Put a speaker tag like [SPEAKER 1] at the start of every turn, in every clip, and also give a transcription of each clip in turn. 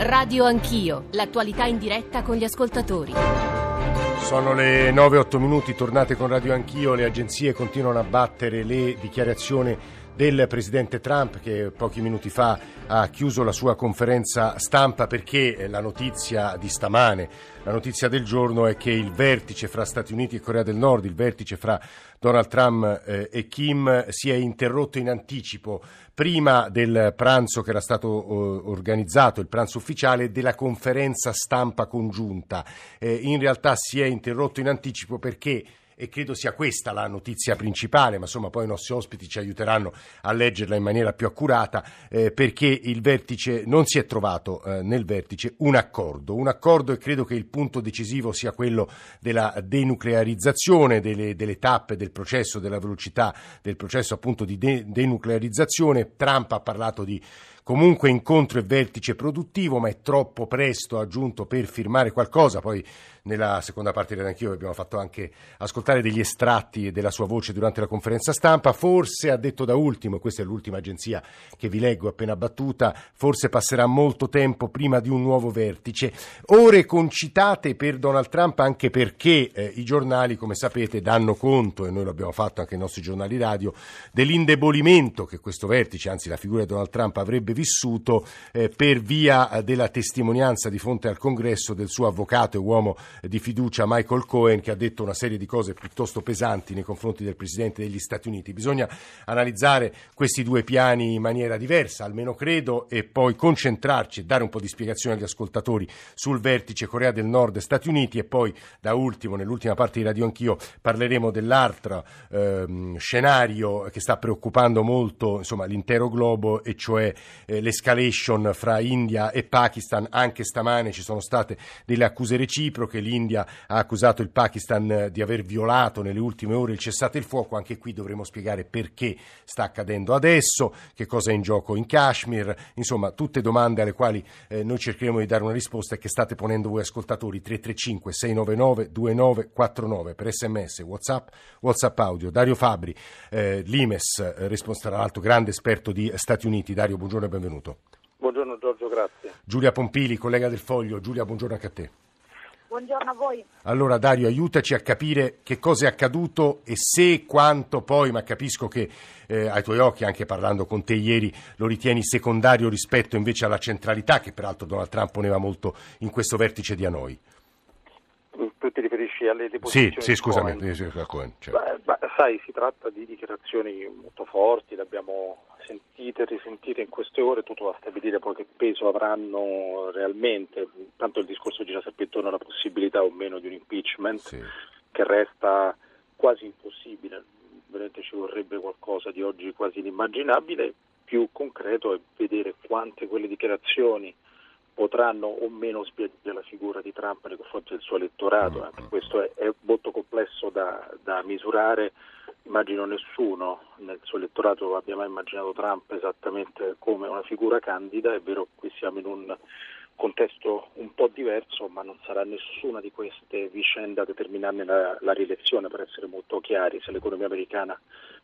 [SPEAKER 1] Radio Anch'io, l'attualità in diretta con gli ascoltatori.
[SPEAKER 2] Sono le 9-8 minuti, tornate con Radio Anch'io, le agenzie continuano a battere le dichiarazioni del presidente Trump che pochi minuti fa ha chiuso la sua conferenza stampa perché la notizia di stamane, la notizia del giorno è che il vertice fra Stati Uniti e Corea del Nord, il vertice fra Donald Trump eh, e Kim si è interrotto in anticipo prima del pranzo che era stato organizzato, il pranzo ufficiale della conferenza stampa congiunta. Eh, in realtà si è interrotto in anticipo perché e credo sia questa la notizia principale, ma insomma poi i nostri ospiti ci aiuteranno a leggerla in maniera più accurata, eh, perché il vertice non si è trovato eh, nel vertice un accordo, un accordo e credo che il punto decisivo sia quello della denuclearizzazione, delle, delle tappe del processo, della velocità del processo appunto di de- denuclearizzazione. Trump ha parlato di comunque incontro e vertice produttivo, ma è troppo presto aggiunto per firmare qualcosa. Poi nella seconda parte di Anch'io abbiamo fatto anche ascoltare degli estratti della sua voce durante la conferenza stampa. Forse ha detto da ultimo, questa è l'ultima agenzia che vi leggo appena battuta, forse passerà molto tempo prima di un nuovo vertice. Ore concitate per Donald Trump anche perché eh, i giornali, come sapete, danno conto, e noi lo abbiamo fatto anche ai nostri giornali radio, dell'indebolimento che questo vertice, anzi la figura di Donald Trump avrebbe vissuto eh, per via eh, della testimonianza di fronte al congresso del suo avvocato e uomo di fiducia Michael Cohen che ha detto una serie di cose piuttosto pesanti nei confronti del Presidente degli Stati Uniti. Bisogna analizzare questi due piani in maniera diversa, almeno credo, e poi concentrarci e dare un po' di spiegazione agli ascoltatori sul vertice Corea del Nord e Stati Uniti e poi da ultimo, nell'ultima parte di Radio Anch'io, parleremo dell'altro ehm, scenario che sta preoccupando molto insomma, l'intero globo e cioè eh, l'escalation fra India e Pakistan. Anche stamane ci sono state delle accuse reciproche, l'India ha accusato il Pakistan eh, di aver violato nelle ultime ore il cessate il fuoco, anche qui dovremo spiegare perché sta accadendo adesso, che cosa è in gioco in Kashmir, insomma tutte domande alle quali eh, noi cercheremo di dare una risposta e che state ponendo voi ascoltatori 335 699 2949 per sms, whatsapp, whatsapp audio. Dario Fabri, eh, l'Imes, eh, tra l'altro grande esperto di Stati Uniti. Dario, buongiorno e benvenuto.
[SPEAKER 3] Buongiorno Giorgio, grazie.
[SPEAKER 2] Giulia Pompili, collega del Foglio. Giulia, buongiorno anche a te.
[SPEAKER 4] Buongiorno a voi.
[SPEAKER 2] Allora Dario, aiutaci a capire che cosa è accaduto e se e quanto poi, ma capisco che eh, ai tuoi occhi, anche parlando con te ieri, lo ritieni secondario rispetto invece alla centralità che peraltro Donald Trump poneva molto in questo vertice di Hanoi.
[SPEAKER 3] Alle deposizioni?
[SPEAKER 2] Sì, sì scusami.
[SPEAKER 3] Cohen, certo. beh, beh, sai, si tratta di dichiarazioni molto forti, le abbiamo sentite e risentite in queste ore, tutto va a stabilire poi che peso avranno realmente. Tanto il discorso gira sempre intorno alla possibilità o meno di un impeachment, sì. che resta quasi impossibile. Veramente ci vorrebbe qualcosa di oggi quasi inimmaginabile. Più concreto è vedere quante quelle dichiarazioni potranno o meno spiegare la figura di Trump nei confronti del suo elettorato. Anche mm. questo è, è molto complesso da, da, misurare. Immagino nessuno nel suo elettorato abbia mai immaginato Trump esattamente come una figura candida. È vero qui siamo in un contesto un po' diverso, ma non sarà nessuna di queste vicende a determinarne la, la rielezione, per essere molto chiari. Se l'economia americana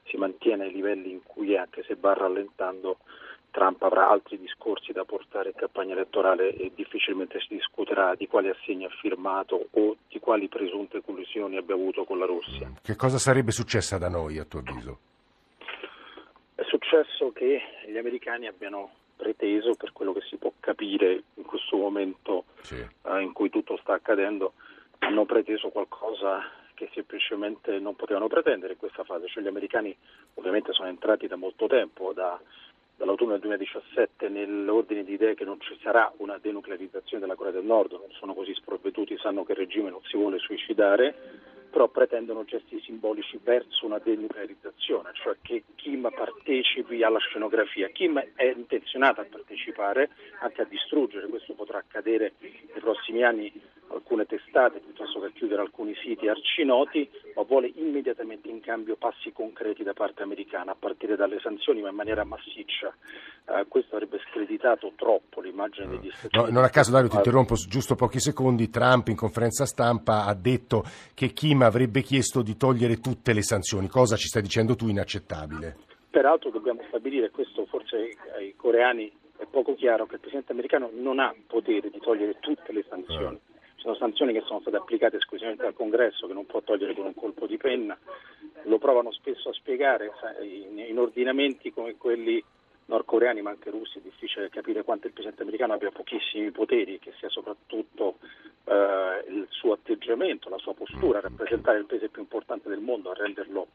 [SPEAKER 3] si mantiene ai livelli in cui è, anche se va rallentando, Trump avrà altri discorsi da portare in campagna elettorale e difficilmente si discuterà di quali assegni ha firmato o di quali presunte collisioni abbia avuto con la Russia.
[SPEAKER 2] Che cosa sarebbe successa da noi, a tuo avviso?
[SPEAKER 3] È successo che gli americani abbiano preteso, per quello che si può capire in questo momento sì. eh, in cui tutto sta accadendo, hanno preteso qualcosa che semplicemente non potevano pretendere in questa fase. Cioè gli americani ovviamente sono entrati da molto tempo, da dall'autunno del 2017 nell'ordine di idee che non ci sarà una denuclearizzazione della Corea del Nord, non sono così sprovveduti, sanno che il regime non si vuole suicidare, però pretendono gesti simbolici verso una denuclearizzazione, cioè che Kim partecipi alla scenografia. Kim è intenzionata a partecipare, anche a distruggere, questo potrà accadere nei prossimi anni alcune testate piuttosto che chiudere alcuni siti arcinoti, ma vuole immediatamente in cambio passi concreti da parte americana, a partire dalle sanzioni, ma in maniera massiccia. Eh, questo avrebbe screditato troppo l'immagine degli Stati Uniti.
[SPEAKER 2] No, non a caso, Dario, ti interrompo giusto pochi secondi. Trump in conferenza stampa ha detto che Kim avrebbe chiesto di togliere tutte le sanzioni, cosa ci stai dicendo tu inaccettabile.
[SPEAKER 3] Peraltro dobbiamo stabilire, questo forse ai coreani è poco chiaro che il Presidente americano non ha potere di togliere tutte le sanzioni.
[SPEAKER 2] Eh.
[SPEAKER 3] Sono sanzioni che sono state applicate esclusivamente dal Congresso, che non può togliere con un colpo di penna. Lo provano spesso a spiegare in ordinamenti come quelli nordcoreani ma anche russi, è difficile capire quanto il Presidente americano abbia pochissimi poteri, che sia soprattutto eh, il suo atteggiamento, la sua postura a rappresentare il paese più importante del mondo, a renderlo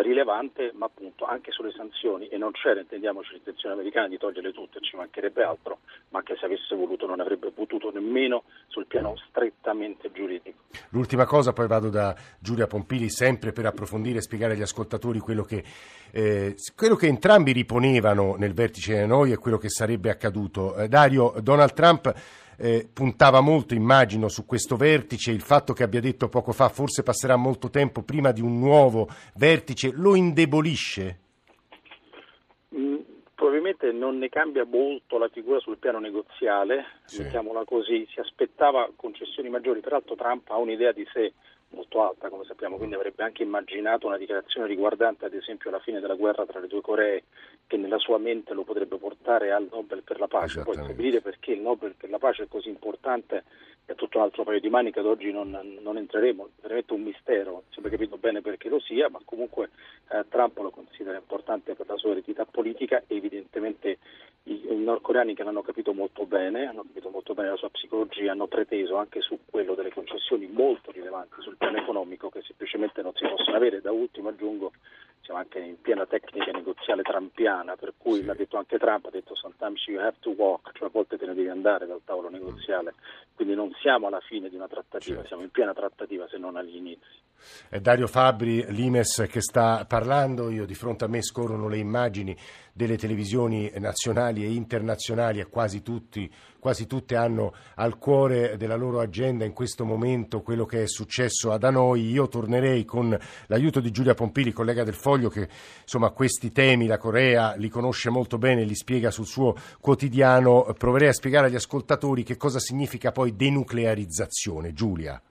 [SPEAKER 3] rilevante, ma appunto anche sulle sanzioni, e non c'era, intendiamoci, l'intenzione americana di toglierle tutte, ci mancherebbe altro, ma che se avesse voluto non avrebbe potuto nemmeno sul piano strettamente giuridico.
[SPEAKER 2] L'ultima cosa, poi vado da Giulia Pompili, sempre per approfondire e spiegare agli ascoltatori quello che, eh, quello che entrambi riponevano nel vertice di noi e quello che sarebbe accaduto. Eh, Dario, Donald Trump eh, puntava molto, immagino, su questo vertice, il fatto che abbia detto poco fa forse passerà molto tempo prima di un nuovo vertice, lo indebolisce?
[SPEAKER 3] Mm, probabilmente non ne cambia molto la figura sul piano negoziale, sì. mettiamola così, si aspettava concessioni maggiori, peraltro Trump ha un'idea di sé molto alta, come sappiamo, quindi avrebbe anche immaginato una dichiarazione riguardante ad esempio la fine della guerra tra le due Coree che nella sua mente lo potrebbe portare al Nobel per la pace. Poi stabilire perché il Nobel per la pace è così importante è tutto un altro paio di maniche ad oggi non, non entreremo, è veramente un mistero, non si è capito bene perché lo sia, ma comunque eh, Trump lo considera importante per la sua eredità politica e evidentemente i, i nordcoreani che l'hanno capito molto bene, hanno capito molto bene la sua psicologia, hanno preteso anche su quello delle concessioni molto rilevanti sul piano economico che semplicemente non si possono avere. Da ultimo aggiungo siamo anche in piena tecnica negoziale trampiana, per cui l'ha detto anche Trump, ha detto sometimes you have to walk, cioè a volte te ne devi andare dal tavolo negoziale, quindi non siamo alla fine di una trattativa, certo. siamo in piena trattativa se non agli inizi.
[SPEAKER 2] È Dario Fabri, l'Imes che sta parlando, io di fronte a me scorrono le immagini delle televisioni nazionali e internazionali e quasi, tutti, quasi tutte hanno al cuore della loro agenda in questo momento quello che è successo ad Hanoi. Io tornerei con l'aiuto di Giulia Pompili, collega del Foglio, che insomma questi temi, la Corea, li conosce molto bene, li spiega sul suo quotidiano. Proverei a spiegare agli ascoltatori che cosa significa poi denuclearizzazione. Giulia.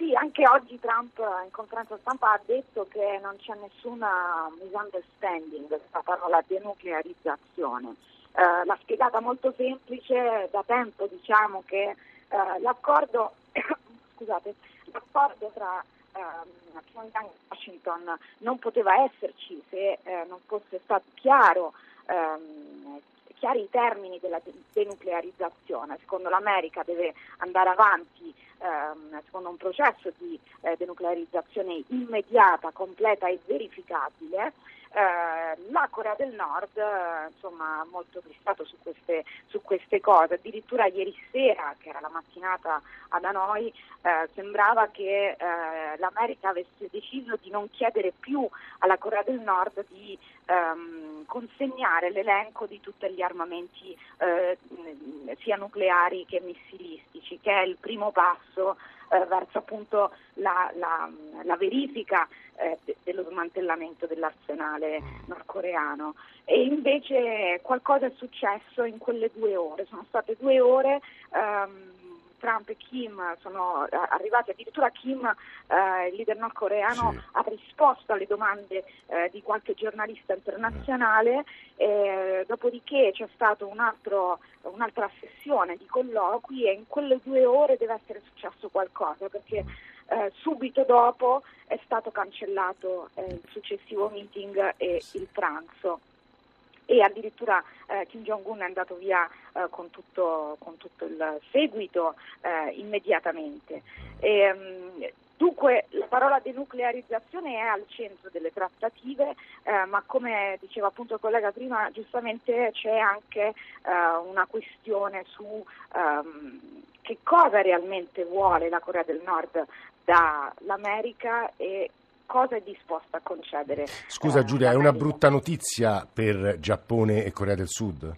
[SPEAKER 4] Sì, anche oggi Trump in conferenza stampa ha detto che non c'è nessuna misunderstanding questa parola denuclearizzazione. Eh, l'ha spiegata molto semplice, da tempo diciamo che eh, l'accordo, scusate, l'accordo tra ehm, Pyongyang e Washington non poteva esserci se eh, non fosse stato chiaro ehm, chiari i termini della denuclearizzazione. Secondo l'America deve andare avanti ehm, secondo un processo di eh, denuclearizzazione immediata, completa e verificabile. Eh, la Corea del Nord eh, ha molto fissato su queste, su queste, cose, addirittura ieri sera, che era la mattinata ad Hanoi, eh, sembrava che eh, l'America avesse deciso di non chiedere più alla Corea del Nord di ehm, consegnare l'elenco di tutti gli armamenti eh, sia nucleari che missilistici, che è il primo passo eh, verso appunto la, la, la verifica eh, de, dello smantellamento dell'arsenale nordcoreano. E invece qualcosa è successo in quelle due ore, sono state due ore. Ehm, Trump e Kim sono arrivati, addirittura Kim, eh, il leader nordcoreano, sì. ha risposto alle domande eh, di qualche giornalista internazionale, eh, dopodiché c'è stata un un'altra sessione di colloqui e in quelle due ore deve essere successo qualcosa perché eh, subito dopo è stato cancellato eh, il successivo meeting e il pranzo e addirittura eh, Kim Jong-un è andato via eh, con, tutto, con, tutto, il seguito eh, immediatamente. E, um, Dunque la parola denuclearizzazione è al centro delle trattative, eh, ma come diceva appunto il collega prima, giustamente c'è anche eh, una questione su ehm, che cosa realmente vuole la Corea del Nord dall'America e cosa è disposta a concedere.
[SPEAKER 2] Scusa eh, Giulia, è una brutta notizia per Giappone e Corea del Sud?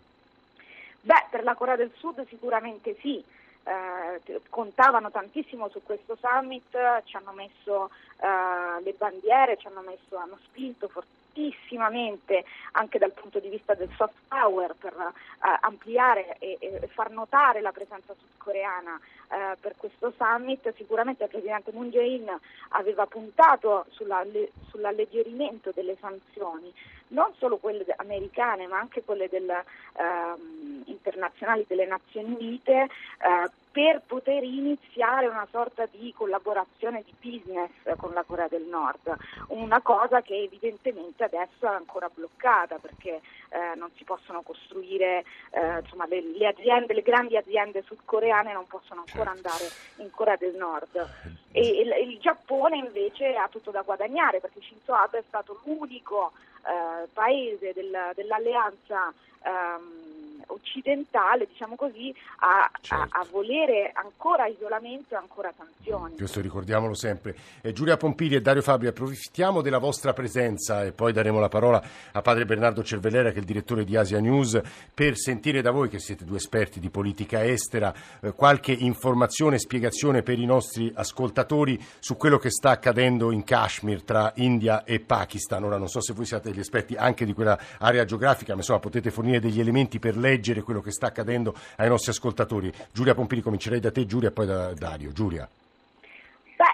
[SPEAKER 4] Beh, per la Corea del Sud sicuramente sì. Eh, contavano tantissimo su questo summit, ci hanno messo eh, le bandiere, ci hanno, messo, hanno spinto fortemente fortissimamente anche dal punto di vista del soft power per uh, ampliare e, e, far notare la presenza sudcoreana uh, per questo summit. Sicuramente il Presidente Moon Jae-in aveva puntato sulla, sull'alleggerimento delle sanzioni, non solo quelle americane ma anche quelle del, ehm, internazionali delle Nazioni Unite eh, per poter iniziare una sorta di collaborazione di business con la Corea del Nord, una cosa che evidentemente adesso è ancora bloccata perché eh, non si possono costruire, eh, insomma le, le, aziende, le grandi aziende sudcoreane non possono ancora certo. andare in Corea del Nord. E il, il, Giappone invece ha tutto da guadagnare perché Shinzo Abe è stato l'unico eh, paese del, dell'alleanza ehm, occidentale, diciamo così, a, certo. a, a, volere ancora isolamento e ancora sanzioni.
[SPEAKER 2] Questo ricordiamolo sempre. Eh, Giulia Pompili e Dario Fabri, approfittiamo della vostra presenza e poi daremo la parola a padre Bernardo Cervellera, che è il direttore di Asia News, per sentire da voi, che siete due esperti di politica estera, eh, qualche informazione e spiegazione per i nostri ascoltatori su quello che sta accadendo in Kashmir tra India e Pakistan. Ora non so se voi siete degli esperti anche di quella area geografica, ma insomma potete fornire degli elementi per leggere leggere quello che sta accadendo ai nostri ascoltatori. Giulia Pompili, comincerei da te Giulia e poi da Dario. Giulia.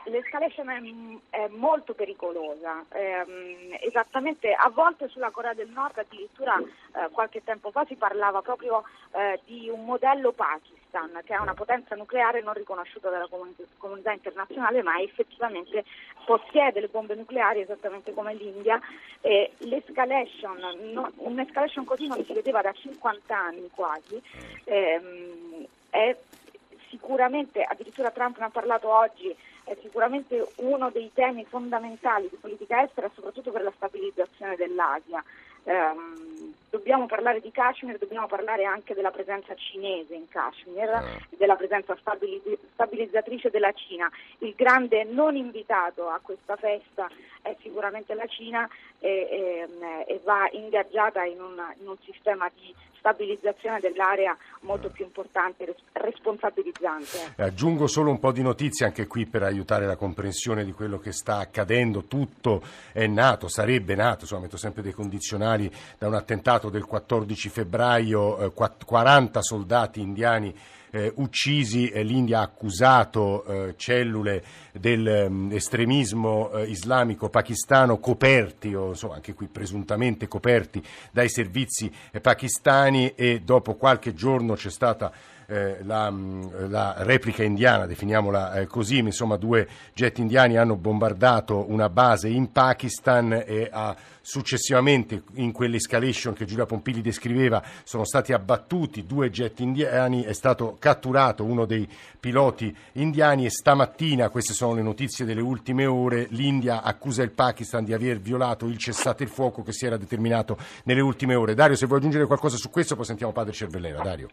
[SPEAKER 4] L'escalation è, è molto pericolosa, ehm, esattamente a volte sulla Corea del Nord addirittura eh, qualche tempo fa si parlava proprio eh, di un modello Pakistan che è una potenza nucleare non riconosciuta dalla comunità internazionale ma effettivamente possiede le bombe nucleari esattamente come l'India e l'escalation, no, un'escalation così non si vedeva da 50 anni quasi, ehm, è sicuramente, addirittura Trump ne ha parlato oggi, è sicuramente uno dei temi fondamentali di politica estera, soprattutto per la stabilizzazione dell'Asia. Um, dobbiamo parlare di Kashmir, dobbiamo parlare anche della presenza cinese in Kashmir, eh. della presenza stabiliz- stabilizzatrice della Cina. Il grande non invitato a questa festa è sicuramente la Cina e, e, e va ingaggiata in un, in un sistema di stabilizzazione dell'area molto più importante e responsabilizzante.
[SPEAKER 2] Aggiungo solo un po' di notizie anche qui per aiutare la comprensione di quello che sta accadendo. Tutto è nato, sarebbe nato, insomma metto sempre dei condizionali, da un attentato del 14 febbraio, eh, 40 soldati indiani eh, uccisi, l'India ha accusato eh, cellule dell'estremismo mm, eh, islamico pakistano coperti, o insomma anche qui presuntamente coperti dai servizi eh, pakistani e dopo qualche giorno c'è stata eh, la, mm, la, replica indiana, definiamola eh, così, insomma due jet indiani hanno bombardato una base in Pakistan e ha successivamente in quell'escalation che Giulia Pompili descriveva sono stati abbattuti due jet indiani, è stato catturato uno dei piloti indiani e stamattina, queste sono le notizie delle ultime ore, l'India accusa il Pakistan di aver violato il cessate il fuoco che si era determinato nelle ultime ore. Dario, se vuoi aggiungere qualcosa su questo poi sentiamo padre Cervellera. Dario.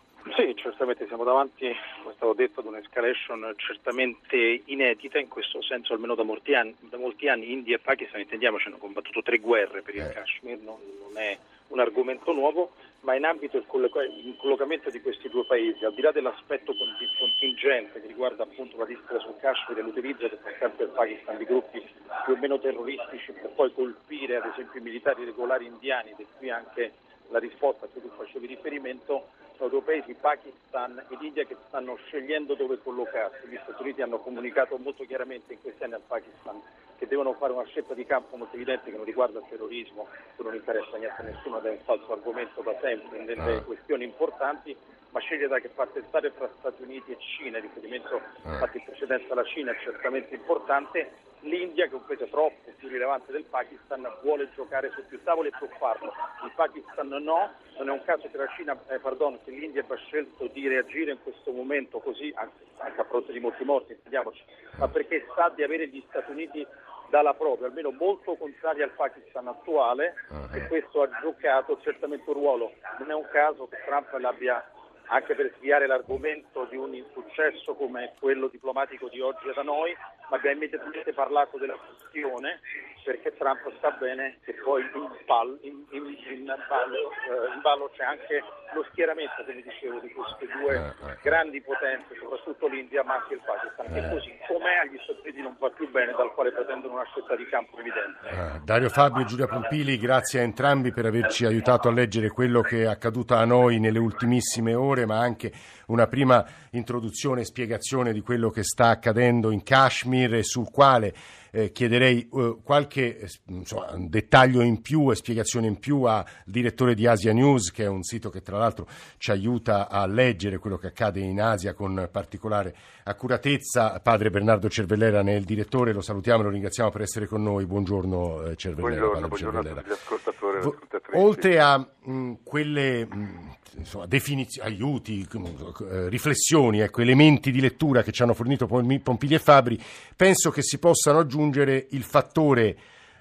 [SPEAKER 3] Sì, certamente siamo davanti, come è stato detto, ad un'escalation certamente inedita, in questo senso almeno da molti anni, da molti anni India e Pakistan, intendiamoci, hanno combattuto tre guerre per il eh. Kashmir, non, non, è un argomento nuovo, ma in ambito del collocamento di questi due paesi, al di là dell'aspetto contingente che riguarda appunto la lista sul Kashmir e l'utilizzo da parte del Pakistan di gruppi più o meno terroristici per poi colpire ad esempio i militari regolari indiani, ed è qui anche la risposta a cui tu facevi riferimento, due paesi, Pakistan ed India, che stanno scegliendo dove collocarsi. Gli Stati Uniti hanno comunicato molto chiaramente in questi anni al Pakistan che devono fare una scelta di campo molto evidente che non riguarda il terrorismo, che non interessa niente a nessuno ed è un falso argomento da sempre nelle ah. questioni importanti, ma scegliere da che parte stare fra Stati Uniti e Cina, in riferimento ah. infatti in precedenza alla Cina è certamente importante, l'India che è un paese troppo più rilevante del Pakistan vuole giocare su più tavoli e può farlo, il Pakistan no, non è un caso che la Cina, eh, pardon, che l'India abbia scelto di reagire in questo momento così, anche, anche a fronte di molti morti, intendiamoci, ma perché sa di avere gli Stati Uniti dalla propria, almeno molto contraria al Pakistan attuale uh-huh. e questo ha giocato certamente un ruolo. Non è un caso che Trump l'abbia anche per sviare l'argomento di un insuccesso come quello diplomatico di oggi da noi, abbiamo immediatamente parlato della questione perché Trump sa bene che poi in, pal, in, in, in ballo, eh, in, ballo, c'è anche lo schieramento, come dicevo, di queste due eh, eh. grandi potenze, soprattutto l'India ma anche il Pakistan, che così com'è agli Stati Uniti non va più bene, dal quale pretendono una scelta di campo evidente.
[SPEAKER 2] Dario Fabio e Giulia Pompili, grazie a entrambi per averci aiutato a leggere quello che è accaduto a noi nelle ultimissime ore, ma anche una prima introduzione e spiegazione di quello che sta accadendo in Kashmir e sul quale eh, chiederei eh, qualche eh, insomma, dettaglio in più e spiegazione in più al direttore di Asia News, che è un sito che tra l'altro ci aiuta a leggere quello che accade in Asia con particolare accuratezza. Padre Bernardo Cervellera ne è il direttore, lo salutiamo e lo ringraziamo per essere con noi. Buongiorno eh, Cervellera.
[SPEAKER 5] Buongiorno, buongiorno a tutti gli ascoltatori.
[SPEAKER 2] Oltre a mh, quelle mh, insomma, definiz- aiuti, eh, riflessioni, ecco, elementi di lettura che ci hanno fornito Pompili e Fabri, penso che si possano aggiungere il fattore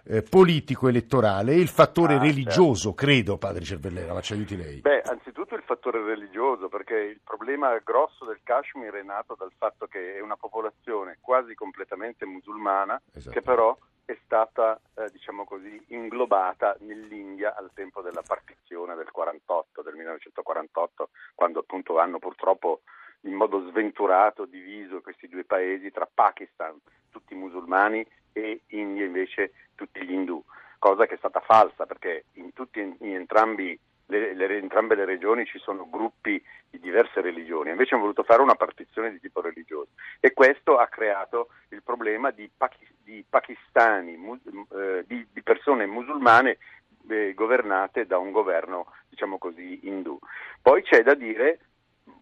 [SPEAKER 2] eh, politico elettorale e il fattore ah, religioso, certo. credo, padre Cervellera, ma ci aiuti lei.
[SPEAKER 5] Beh, anzitutto il fattore religioso, perché il problema grosso del Kashmir è nato dal fatto che è una popolazione quasi completamente musulmana, che però è stata, eh, diciamo così, inglobata nell'India al tempo della partizione del 48, del 1948, quando appunto hanno purtroppo in modo sventurato diviso questi due paesi tra Pakistan, tutti musulmani, e India invece tutti gli indù, cosa che è stata falsa perché in, tutti, in entrambi le, le, entrambe le regioni ci sono gruppi di diverse religioni, invece hanno voluto fare una partizione di tipo religioso e questo ha creato il problema di, pachi, di pakistani, mu, eh, di, di, persone musulmane eh, governate da un governo, diciamo così, indù. Poi c'è da dire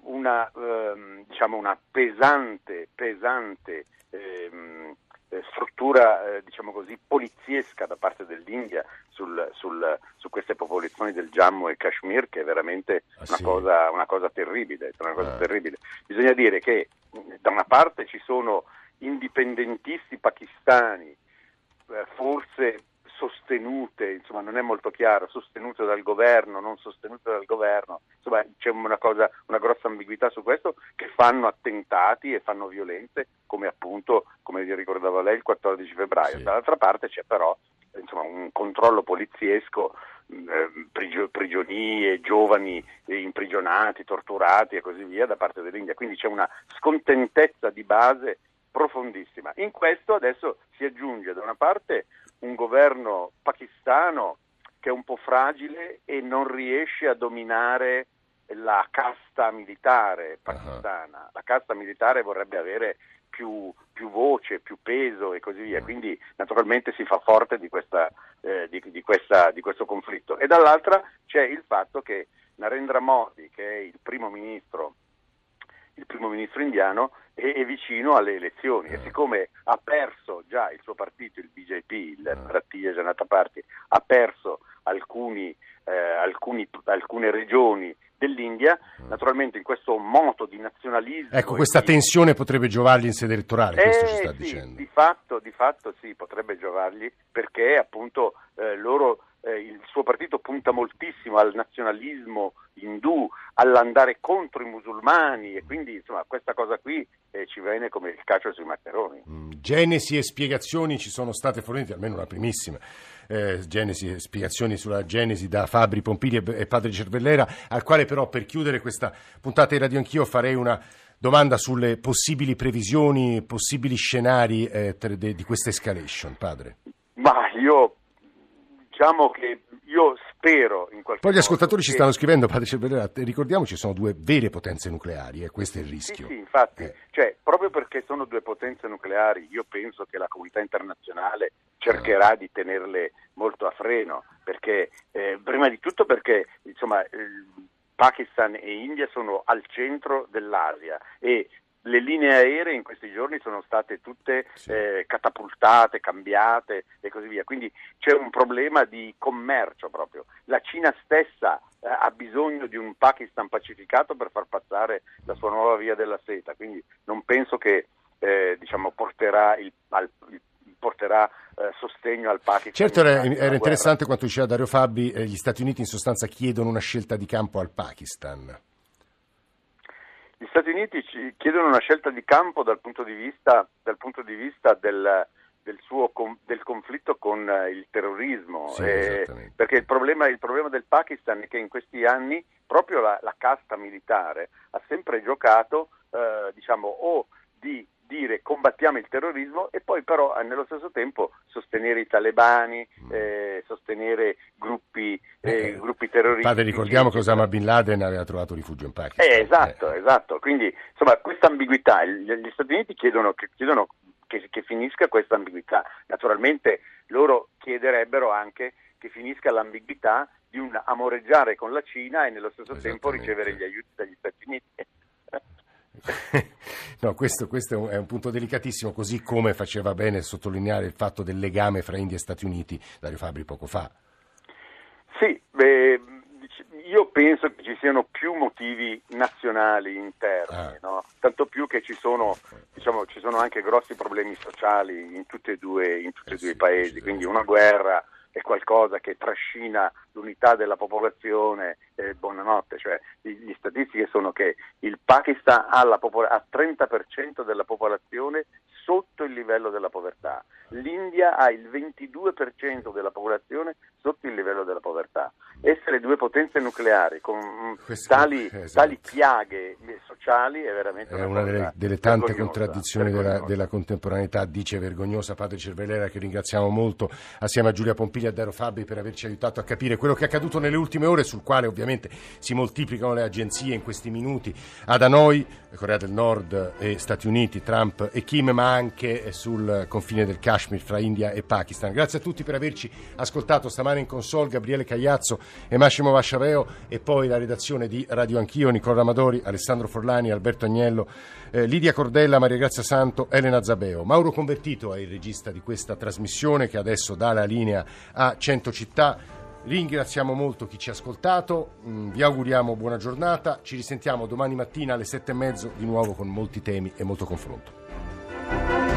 [SPEAKER 5] una, ehm, diciamo una pesante, pesante ehm, eh, struttura eh, diciamo così, poliziesca da parte dell'India sul, sul, su queste popolazioni del Jammu e Kashmir che è veramente ah, una, sì. cosa, una, cosa, terribile, una cosa ah. terribile. Bisogna dire che da una parte ci sono indipendentisti pakistani, eh, forse sostenute, insomma non è molto chiaro, sostenute dal governo, non sostenute dal governo, insomma c'è una, cosa, una grossa ambiguità su questo, che fanno attentati e fanno violenze come appunto, come ricordava lei, il 14 febbraio. Sì. Dall'altra parte c'è però insomma, un controllo poliziesco, eh, prigionie, giovani imprigionati, torturati e così via da parte dell'India, quindi c'è una scontentezza di base profondissima. In questo adesso si aggiunge da una parte un governo pakistano che è un po' fragile e non riesce a dominare la casta militare pakistana. Uh-huh. La casta militare vorrebbe avere più, più, voce, più peso e così via, uh-huh. quindi naturalmente si fa forte di, questa, eh, di, di, questa, di questo conflitto. E dall'altra c'è il fatto che Narendra Modi, che è il primo ministro il primo ministro indiano è, è vicino alle elezioni e siccome ha perso già il suo partito, il BJP, il ah. Bharatiya Janata Party, ha perso alcuni, eh, alcuni, alcune regioni dell'India, ah. naturalmente in questo moto di nazionalismo.
[SPEAKER 2] Ecco, questa di... tensione potrebbe giovargli in sede elettorale, eh, questo ci sta
[SPEAKER 5] sì,
[SPEAKER 2] dicendo.
[SPEAKER 5] Di fatto, di fatto sì, potrebbe giovargli perché appunto eh, loro eh, il suo partito punta moltissimo al nazionalismo indù, all'andare contro i musulmani e quindi insomma questa cosa qui eh, ci viene come il calcio sui maccheroni.
[SPEAKER 2] Mm, genesi e spiegazioni ci sono state fornite, almeno una primissima. Eh, genesi e spiegazioni sulla genesi da Fabri Pompili e, e Padre Cervellera, al quale però per chiudere questa puntata di Radio Anch'io farei una domanda sulle possibili previsioni, possibili scenari eh, di questa escalation, Padre.
[SPEAKER 5] Ma io diciamo che io spero in qualche
[SPEAKER 2] Poi gli ascoltatori che... ci stanno scrivendo, padre Cervellera, ricordiamoci, sono due vere potenze nucleari e questo è il rischio.
[SPEAKER 5] Sì, sì infatti, eh. cioè, proprio perché sono due potenze nucleari, io penso che la comunità internazionale cercherà di tenerle molto a freno, perché eh, prima di tutto perché insomma, Pakistan e India sono al centro dell'Asia e le linee aeree in questi giorni sono state tutte sì. eh, catapultate, cambiate e così via, quindi c'è un problema di commercio proprio. La Cina stessa eh, ha bisogno di un Pakistan pacificato per far passare la sua nuova via della seta, quindi non penso che eh, diciamo, porterà, il, al, il, porterà eh, sostegno al Pakistan.
[SPEAKER 2] Certo era, era interessante quanto diceva Dario Fabi, eh, gli Stati Uniti in sostanza chiedono una scelta di campo al Pakistan.
[SPEAKER 5] Gli Stati Uniti ci chiedono una scelta di campo dal punto di vista, punto di vista del, del, suo, del, conflitto con eh, il terrorismo,
[SPEAKER 2] sì, eh,
[SPEAKER 5] perché il problema, il problema, del Pakistan è che in questi anni proprio la, la casta militare ha sempre giocato eh, diciamo, o di dire combattiamo il terrorismo e poi però eh, nello stesso tempo sostenere i talebani, mm. eh, sostenere gruppi, eh, eh, gruppi, terroristici.
[SPEAKER 2] Padre, ricordiamo che Osama Bin Laden aveva trovato rifugio in Pakistan.
[SPEAKER 5] Eh, esatto, esatto. Quindi insomma questa ambiguità, gli, gli Stati Uniti chiedono, chiedono che, che finisca questa ambiguità. Naturalmente loro chiederebbero anche che finisca l'ambiguità di un amoreggiare con la Cina e nello stesso tempo ricevere gli aiuti dagli Stati Uniti.
[SPEAKER 2] no, questo, questo, è, un, punto delicatissimo, così come faceva bene sottolineare il fatto del legame fra India e Stati Uniti, Dario Fabri poco fa.
[SPEAKER 5] Sì, beh, io penso che ci siano più motivi nazionali interni, ah. no? tanto più che ci sono, diciamo, ci sono, anche grossi problemi sociali in tutti e due, in tutti eh e due sì, i paesi, quindi una guerra è qualcosa che trascina l'unità della popolazione, eh, buonanotte, cioè le statistiche sono che il Pakistan ha, popol- ha 30% della popolazione sotto il livello della povertà, l'India ha il 22% della popolazione sotto il livello della povertà. Essere due potenze nucleari con mm, tali, esatto. tali piaghe sociali è veramente
[SPEAKER 2] è una, delle, delle, tante contraddizioni della, della, contemporaneità, dice vergognosa Padre Cervellera, che ringraziamo molto assieme a Giulia Pompili e a Dero Fabri per averci aiutato a capire quello che è accaduto nelle ultime ore, sul quale ovviamente si moltiplicano le agenzie in questi minuti, ad Hanoi, Corea del Nord e Stati Uniti, Trump e Kim, ma anche sul confine del Kashmir fra India e Pakistan. Grazie a tutti per averci ascoltato stamane in console, Gabriele Cagliazzo e Massimo Vasciaveo e poi la redazione di Radio Anch'io, Nicola Amadori, Alessandro Forlani, Alberto Agnello, eh, Lidia Cordella, Maria Grazia Santo, Elena Zabeo. Mauro Convertito è il regista di questa trasmissione che adesso dà la linea a 100 città. Ringraziamo molto chi ci ha ascoltato, mm, vi auguriamo buona giornata, ci risentiamo domani mattina alle sette e mezzo di nuovo con molti temi e molto confronto.